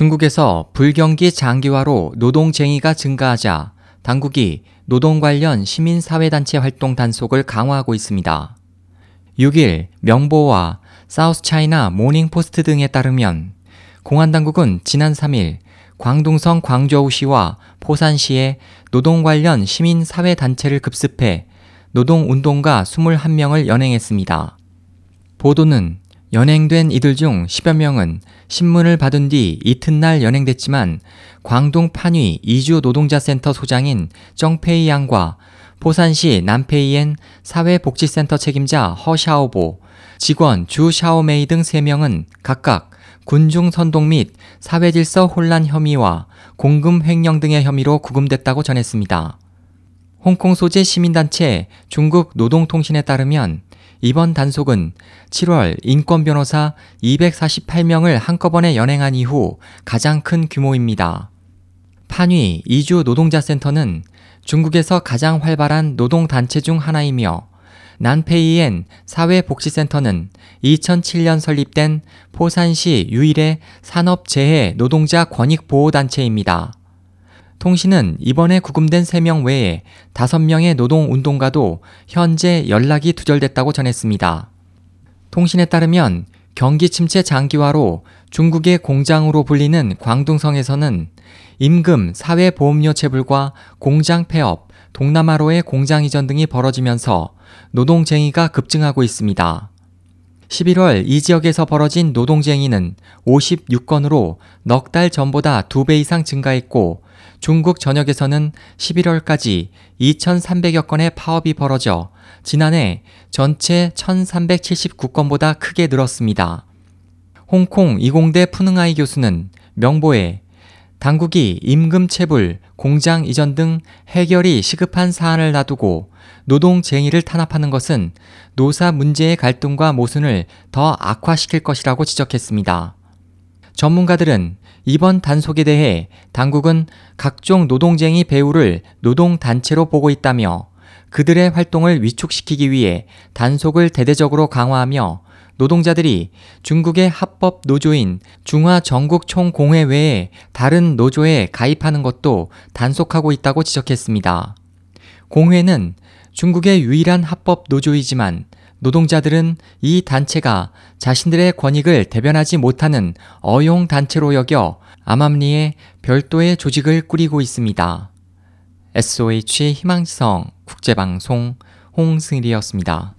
중국에서 불경기 장기화로 노동쟁의가 증가하자 당국이 노동 관련 시민사회단체 활동 단속을 강화하고 있습니다. 6일 명보와 사우스 차이나 모닝포스트 등에 따르면 공안 당국은 지난 3일 광둥성 광저우시와 포산시에 노동 관련 시민사회단체를 급습해 노동운동가 21명을 연행했습니다. 보도는 연행된 이들 중 10여 명은 신문을 받은 뒤 이튿날 연행됐지만 광동 판위 이주 노동자센터 소장인 정페이 양과 포산시 남페이엔 사회복지센터 책임자 허샤오보, 직원 주 샤오메이 등 3명은 각각 군중 선동 및 사회질서 혼란 혐의와 공금 횡령 등의 혐의로 구금됐다고 전했습니다. 홍콩 소재 시민단체 중국 노동통신에 따르면 이번 단속은 7월 인권 변호사 248명을 한꺼번에 연행한 이후 가장 큰 규모입니다. 판위 이주 노동자센터는 중국에서 가장 활발한 노동단체 중 하나이며 난페이엔 사회복지센터는 2007년 설립된 포산시 유일의 산업재해 노동자 권익보호단체입니다. 통신은 이번에 구금된 3명 외에 5명의 노동운동가도 현재 연락이 두절됐다고 전했습니다. 통신에 따르면 경기 침체 장기화로 중국의 공장으로 불리는 광둥성에서는 임금, 사회보험료 체불과 공장 폐업, 동남아로의 공장 이전 등이 벌어지면서 노동쟁의가 급증하고 있습니다. 11월 이 지역에서 벌어진 노동쟁의는 56건으로 넉 달 전보다 2배 이상 증가했고 중국 전역에서는 11월까지 2,300여 건의 파업이 벌어져 지난해 전체 1,379건보다 크게 늘었습니다. 홍콩 이공대 푸능아이 교수는 명보에 당국이 임금 체불, 공장 이전 등 해결이 시급한 사안을 놔두고 노동 쟁의를 탄압하는 것은 노사 문제의 갈등과 모순을 더 악화시킬 것이라고 지적했습니다. 전문가들은 이번 단속에 대해 당국은 각종 노동쟁의 배후를 노동단체로 보고 있다며 그들의 활동을 위축시키기 위해 단속을 대대적으로 강화하며 노동자들이 중국의 합법 노조인 중화전국총공회 외에 다른 노조에 가입하는 것도 단속하고 있다고 지적했습니다. 공회는 중국의 유일한 합법 노조이지만 노동자들은 이 단체가 자신들의 권익을 대변하지 못하는 어용 단체로 여겨 암암리에 별도의 조직을 꾸리고 있습니다. SOH 희망성 국제방송 홍승일이었습니다.